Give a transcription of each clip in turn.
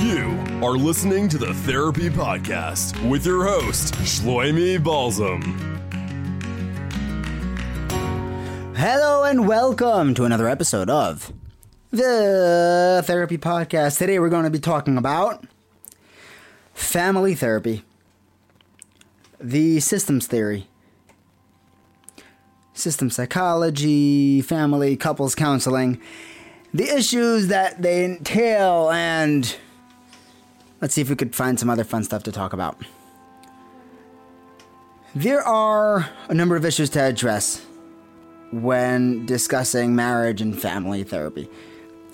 You are listening to the Therapy Podcast with your host, Shloimi Balsam. Hello and welcome to another episode of the Therapy Podcast. Today we're going to be talking about family therapy, the systems theory, system psychology, family, couples counseling, the issues that they entail, and let's see if we could find some other fun stuff to talk about. There are a number of issues to address when discussing marriage and family therapy.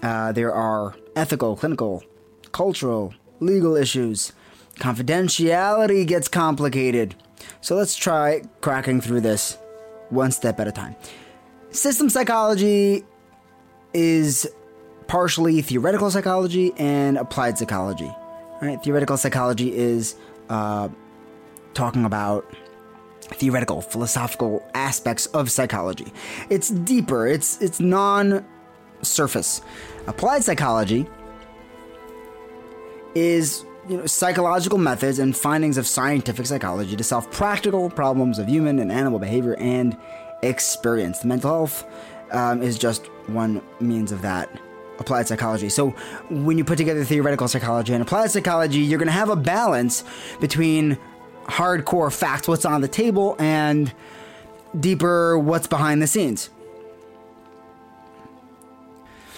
Uh, there are ethical, clinical, cultural, legal issues. Confidentiality gets complicated. So let's try cracking through this one step at a time. System psychology is partially theoretical psychology and applied psychology. Right? Theoretical psychology is uh, talking about theoretical, philosophical aspects of psychology. It's deeper. It's it's non-surface. Applied psychology is you know psychological methods and findings of scientific psychology to solve practical problems of human and animal behavior and experience. Mental health um, is just one means of that applied psychology. So when you put together theoretical psychology and applied psychology, you're going to have a balance between hardcore facts, what's on the table, and deeper what's behind the scenes.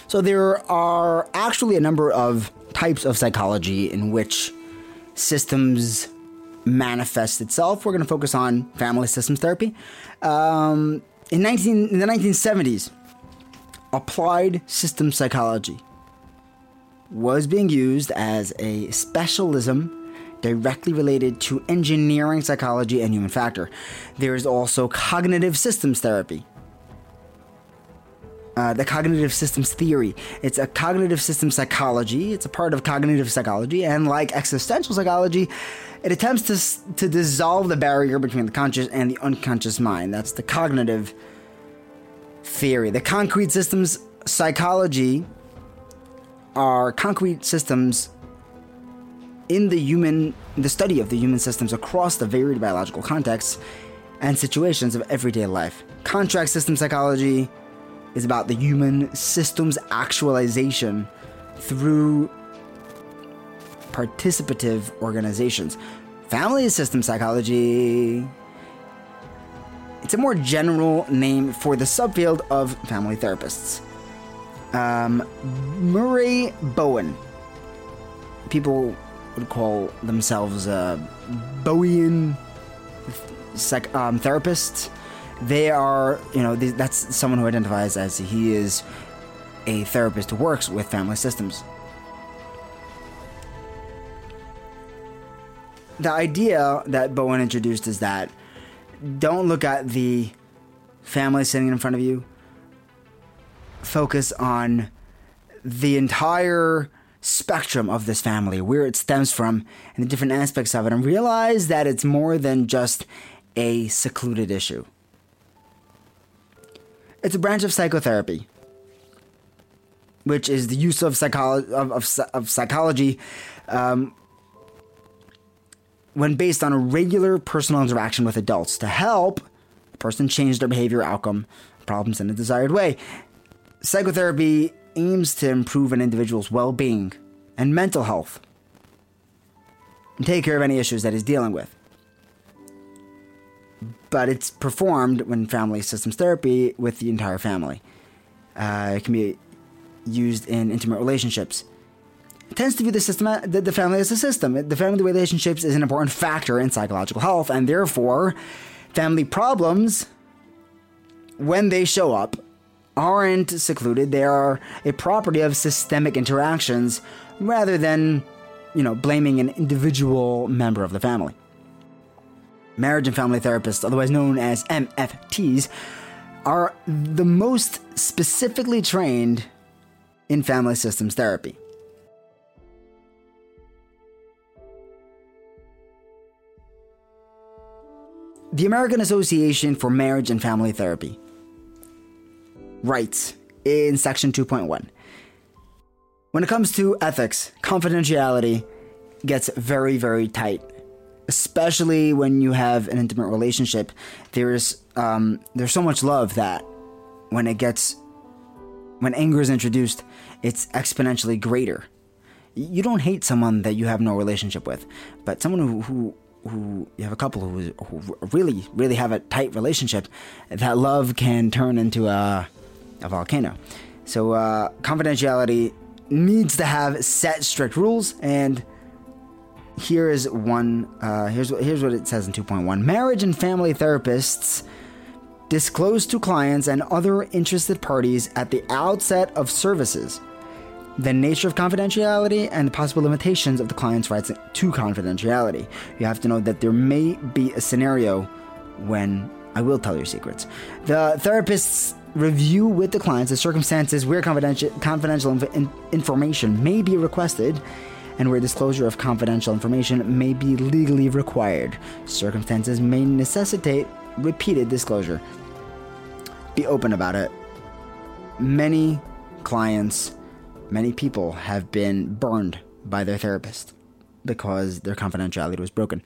So there are actually a number of types of psychology in which systems manifest itself. We're going to focus on family systems therapy. Um, in 19 in the 1970s, applied system psychology was being used as a specialism directly related to engineering psychology and human factor. There is also cognitive systems therapy. Uh, the cognitive systems theory. It's a cognitive system psychology. It's a part of cognitive psychology, and like existential psychology, it attempts to to dissolve the barrier between the conscious and the unconscious mind. That's the cognitive theory. The concrete systems psychology are concrete systems in the human the study of the human systems across the varied biological contexts and situations of everyday life. Contract system psychology is about the human systems actualization through participative organizations. Family system psychology it's a more general name for the subfield of family therapists. Um, Murray Bowen. People would call themselves uh, Bowian psych- um. They are, you know, th- that's someone who identifies as he is a therapist who works with family systems. The idea that Bowen introduced is that don't look at the family sitting in front of you. Focus on the entire spectrum of this family, where it stems from, and the different aspects of it, and realize that it's more than just a secluded issue. It's a branch of psychotherapy, which is the use of, psycholo- of, of, of psychology um, when based on a regular personal interaction with adults to help a person change their behavior outcome problems in a desired way. Psychotherapy aims to improve an individual's well being and mental health and take care of any issues that he's dealing with. But it's performed when family systems therapy with the entire family. Uh, it can be used in intimate relationships. Tends to view the system, the, the family as a system. The family relationships is an important factor in psychological health, and therefore, Family problems, when they show up, aren't secluded. They are a property of systemic interactions rather than, you know, blaming an individual member of the family. Marriage and family therapists, otherwise known as MFTs, are the most specifically trained in family systems therapy. The American Association for Marriage and Family Therapy writes in section 2.1 When it comes to ethics, confidentiality gets very, very tight. Especially when you have an intimate relationship, there's um, there's so much love that when it gets when anger is introduced, it's exponentially greater. You don't hate someone that you have no relationship with, but someone who, who who you have a couple who, who really really have a tight relationship, that love can turn into a a volcano. So uh, confidentiality needs to have set strict rules and here is one uh, here's here's what it says in 2.1 marriage and family therapists disclose to clients and other interested parties at the outset of services the nature of confidentiality and the possible limitations of the client's rights to confidentiality. You have to know that there may be a scenario when I will tell your secrets. The therapists review with the clients the circumstances where confidential, confidential inf- information may be requested and where disclosure of confidential information may be legally required. Circumstances may necessitate repeated disclosure. Be open about it. Many clients, many people have been burned by their therapist because their confidentiality was broken.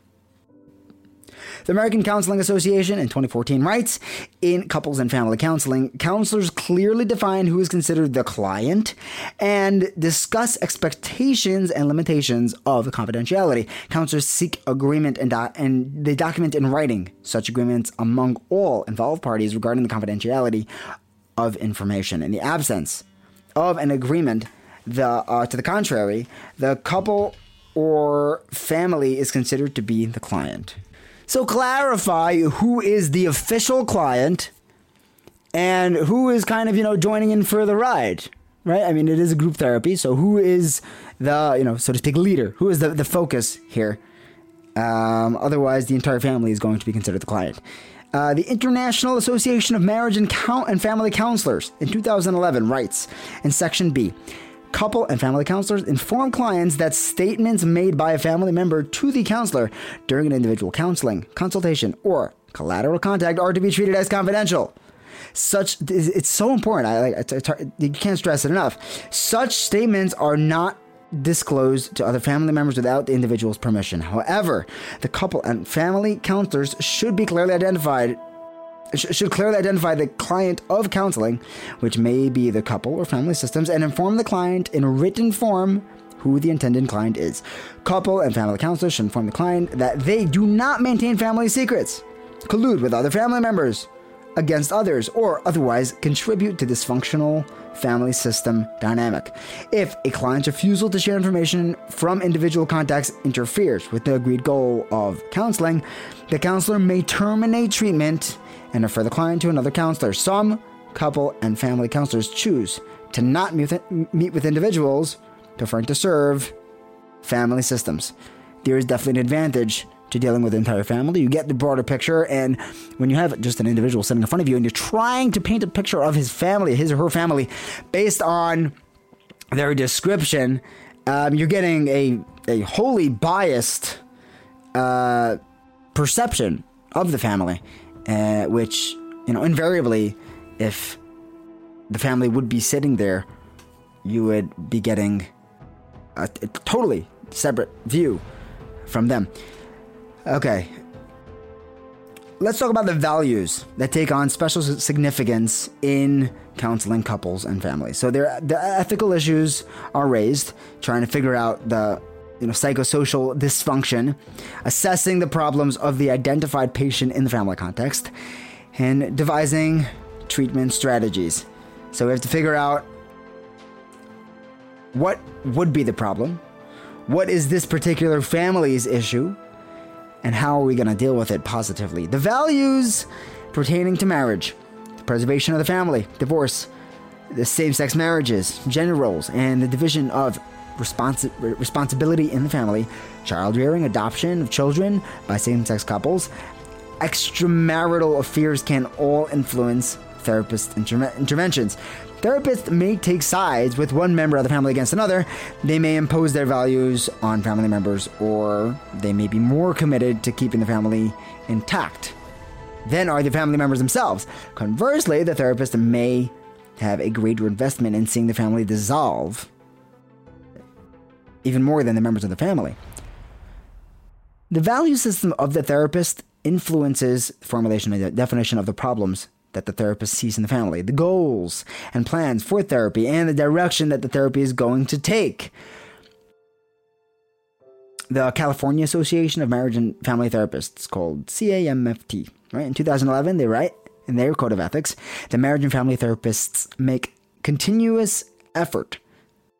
The American Counseling Association in 2014 writes In couples and family counseling, counselors clearly define who is considered the client and discuss expectations and limitations of confidentiality. Counselors seek agreement and, and they document in writing such agreements among all involved parties regarding the confidentiality of information. In the absence of an agreement, the uh, to the contrary, the couple or family is considered to be the client. So clarify who is the official client and who is kind of, you know, joining in for the ride, right? I mean, it is a group therapy, so who is the, you know, so to speak, leader? Who is the, the focus here? Um, otherwise, the entire family is going to be considered the client. Uh, the International Association of Marriage and, Count- and Family Counselors in 2011 writes in Section B couple and family counselors inform clients that statements made by a family member to the counselor during an individual counseling, consultation, or collateral contact are to be treated as confidential. Such it's so important. I like you can't stress it enough. Such statements are not disclosed to other family members without the individual's permission. However, the couple and family counselors should be clearly identified should clearly identify the client of counseling, which may be the couple or family systems, and inform the client in written form who the intended client is. Couple and family counselors should inform the client that they do not maintain family secrets, collude with other family members against others, or otherwise contribute to dysfunctional family system dynamic. If a client's refusal to share information from individual contacts interferes with the agreed goal of counseling, the counselor may terminate treatment and refer the client to another counselor. Some couple and family counselors choose to not meet with individuals, preferring to serve family systems. There is definitely an advantage to dealing with the entire family. You get the broader picture, and when you have just an individual sitting in front of you and you're trying to paint a picture of his family, his or her family, based on their description, um, you're getting a, a wholly biased uh, perception of the family uh, which you know invariably, if the family would be sitting there, you would be getting a, a totally separate view from them. Okay, let's talk about the values that take on special significance in counseling couples and families. So there, the ethical issues are raised, trying to figure out the you know, psychosocial dysfunction, assessing the problems of the identified patient in the family context, and devising treatment strategies. So we have to figure out what would be the problem, what is this particular family's issue, And how are we going to deal with it positively? The values pertaining to marriage, the preservation of the family, divorce, the same sex marriages, gender roles, and the division of responsi- responsibility in the family, child rearing, adoption of children by same sex couples, extramarital affairs can all influence therapist interve- interventions. Therapists may take sides with one member of the family against another. They may impose their values on family members, or they may be more committed to keeping the family intact than are the family members themselves. Conversely, the therapist may have a greater investment in seeing the family dissolve, even more than the members of the family. The value system of the therapist influences formulation and definition of the problems that the therapist sees in the family, the goals and plans for therapy, and the direction that the therapy is going to take. The California Association of Marriage and Family Therapists, called CAMFT, right? In 2011, they write in their code of ethics, the marriage and family therapists make continuous effort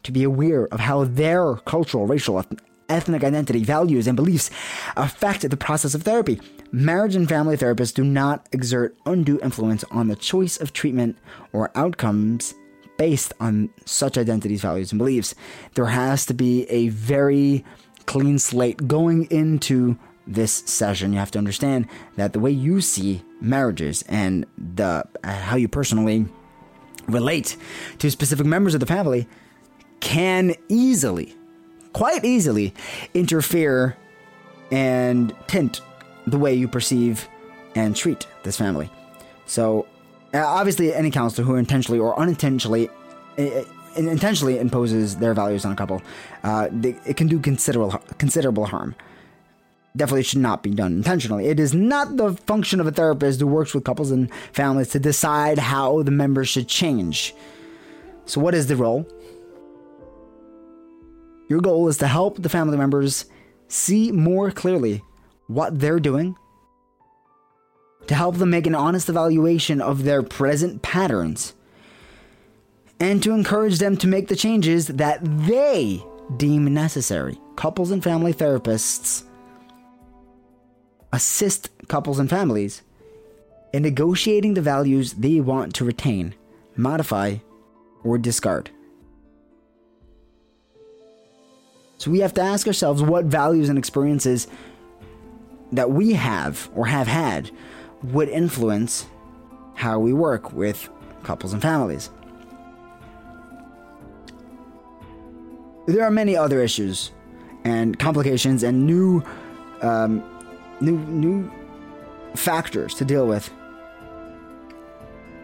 to be aware of how their cultural, racial, ethnic identity, values, and beliefs affect the process of therapy. Marriage and family therapists do not exert undue influence on the choice of treatment or outcomes based on such identities, values, and beliefs. There has to be a very clean slate going into this session. You have to understand that the way you see marriages and the uh, how you personally relate to specific members of the family can easily quite easily interfere and tint the way you perceive and treat this family. So, uh, obviously, any counselor who intentionally or unintentionally uh, intentionally imposes their values on a couple, uh, it can do considerable considerable harm. Definitely should not be done intentionally. It is not the function of a therapist who works with couples and families to decide how the members should change. So, what is the role? Your goal is to help the family members see more clearly what they're doing, to help them make an honest evaluation of their present patterns, and to encourage them to make the changes that they deem necessary. Couples and family therapists assist couples and families in negotiating the values they want to retain, modify, or discard. So we have to ask ourselves what values and experiences that we have or have had would influence how we work with couples and families. There are many other issues and complications and new, um, new, new factors to deal with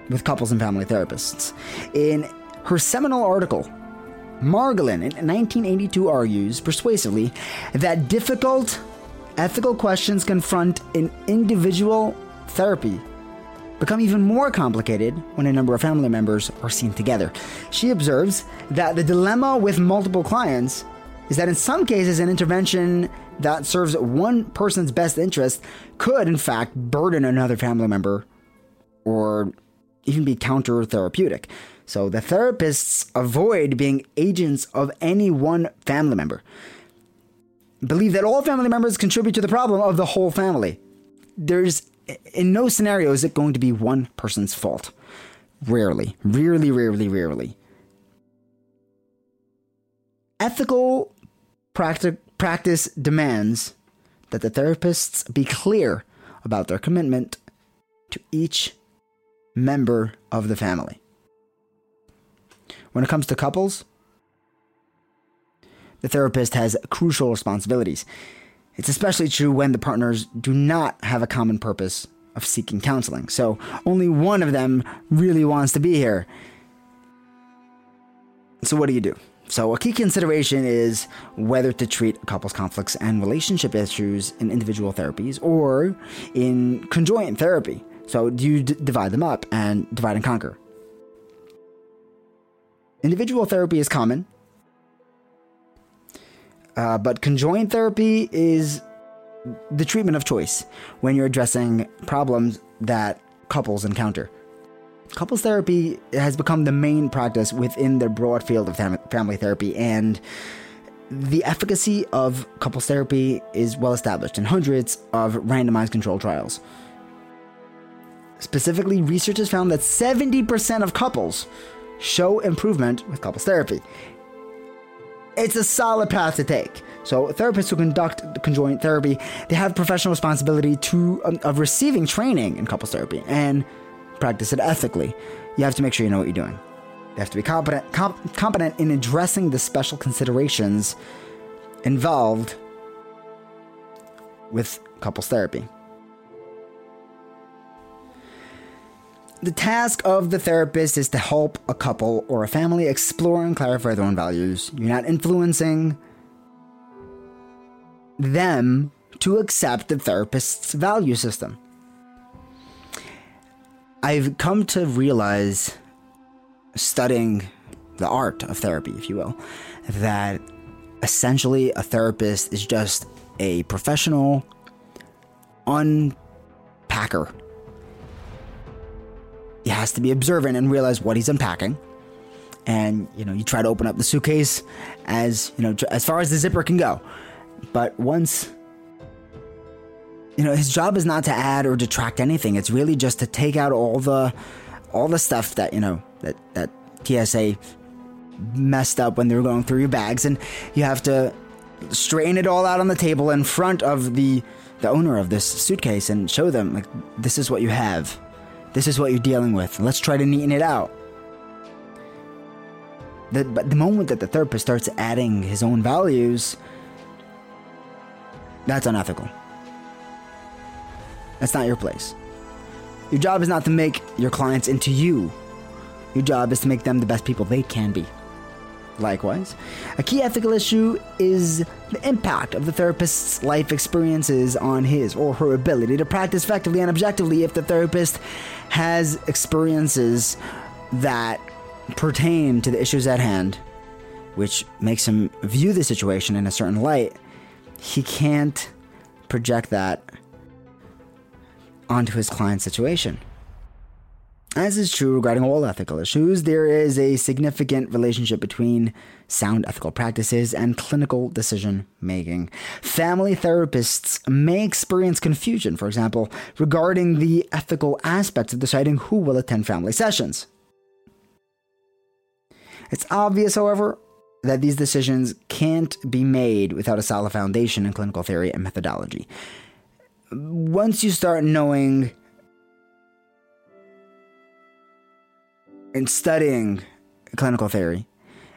with couples and family therapists. In her seminal article, Margolin in 1982 argues persuasively that difficult ethical questions confront in individual therapy become even more complicated when a number of family members are seen together. She observes that the dilemma with multiple clients is that in some cases, an intervention that serves one person's best interest could, in fact, burden another family member or even be counter therapeutic. So the therapists avoid being agents of any one family member. Believe that all family members contribute to the problem of the whole family. There's in no scenario is it going to be one person's fault. Rarely, rarely, rarely, rarely. Ethical practic- practice demands that the therapists be clear about their commitment to each member of the family. When it comes to couples, the therapist has crucial responsibilities. It's especially true when the partners do not have a common purpose of seeking counseling. So only one of them really wants to be here. So, what do you do? So, a key consideration is whether to treat a couples conflicts and relationship issues in individual therapies or in conjoint therapy. So, do you d- divide them up and divide and conquer? Individual therapy is common, uh, but conjoint therapy is the treatment of choice when you're addressing problems that couples encounter. Couples therapy has become the main practice within the broad field of fam- family therapy, and the efficacy of couples therapy is well established in hundreds of randomized controlled trials. Specifically, research has found that 70% of couples show improvement with couples therapy. It's a solid path to take. So, therapists who conduct conjoint therapy, they have professional responsibility to um, of receiving training in couples therapy and practice it ethically. You have to make sure you know what you're doing. You have to be competent, comp- competent in addressing the special considerations involved with couples therapy. The task of the therapist is to help a couple or a family explore and clarify their own values. You're not influencing them to accept the therapist's value system. I've come to realize, studying the art of therapy, if you will, that essentially a therapist is just a professional unpacker. He has to be observant and realize what he's unpacking. And you know, you try to open up the suitcase as you know, as far as the zipper can go. But once you know, his job is not to add or detract anything. It's really just to take out all the all the stuff that, you know, that that TSA messed up when they were going through your bags and you have to straighten it all out on the table in front of the the owner of this suitcase and show them like this is what you have. This is what you're dealing with. Let's try to neaten it out. The, but the moment that the therapist starts adding his own values, that's unethical. That's not your place. Your job is not to make your clients into you. Your job is to make them the best people they can be. Likewise, a key ethical issue is the impact of the therapist's life experiences on his or her ability to practice effectively and objectively if the therapist has experiences that pertain to the issues at hand, which makes him view the situation in a certain light, he can't project that onto his client's situation. As is true regarding all ethical issues, there is a significant relationship between sound ethical practices and clinical decision making. Family therapists may experience confusion, for example, regarding the ethical aspects of deciding who will attend family sessions. It's obvious, however, that these decisions can't be made without a solid foundation in clinical theory and methodology. Once you start knowing and studying clinical theory,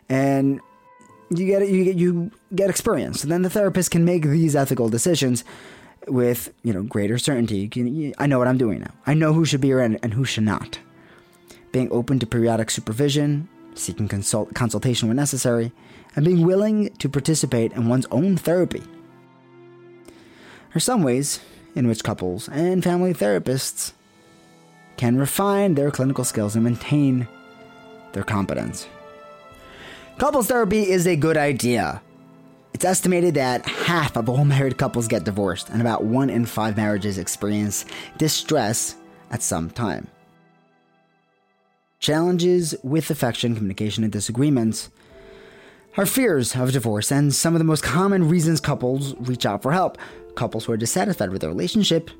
and you get you get you get experience. And then the therapist can make these ethical decisions with you know greater certainty. I know what I'm doing now. I know who should be around and who should not. Being open to periodic supervision, seeking consult, consultation when necessary, and being willing to participate in one's own therapy. There are some ways in which couples and family therapists can refine their clinical skills and maintain their competence. Couples therapy is a good idea. It's estimated that half of all married couples get divorced, and about one in five marriages experience distress at some time. Challenges with affection, communication, and disagreements are fears of divorce and some of the most common reasons couples reach out for help. Couples who are dissatisfied with their relationship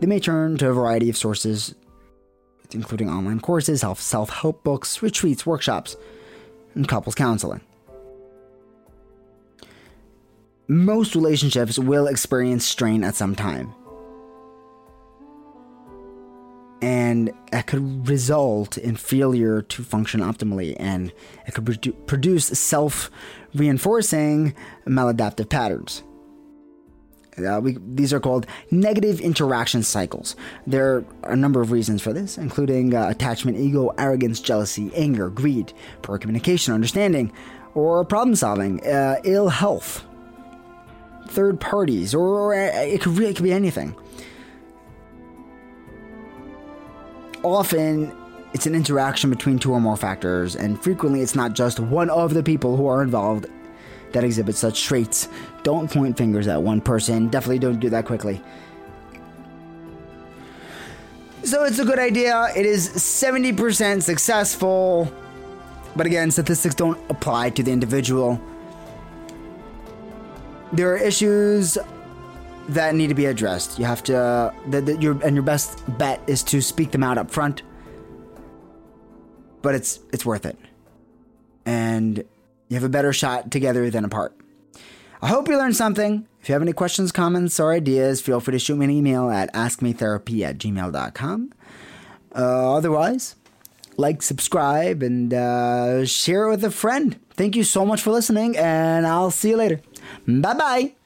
they may turn to a variety of sources, including online courses, self help books, retreats, workshops, and couples counseling. Most relationships will experience strain at some time. And that could result in failure to function optimally, and it could produ- produce self reinforcing maladaptive patterns. Uh, we, these are called negative interaction cycles. There are a number of reasons for this, including uh, attachment, ego, arrogance, jealousy, anger, greed, poor communication, understanding, or problem solving, uh, ill health, third parties, or, or uh, it could really it could be anything. Often, it's an interaction between two or more factors, and frequently it's not just one of the people who are involved that exhibit such traits. Don't point fingers at one person. Definitely don't do that quickly. So it's a good idea. It is 70% successful. But again, statistics don't apply to the individual. there are issues that need to be addressed. You have to, that that your and your best bet is to speak them out up front. But it's it's worth it, and you have a better shot together than apart. I hope you learned something. If you have any questions, comments, or ideas, feel free to shoot me an email at askmetherapy at gmail.com. Uh, otherwise, like, subscribe, and uh, share it with a friend. Thank you so much for listening, and I'll see you later. Bye bye.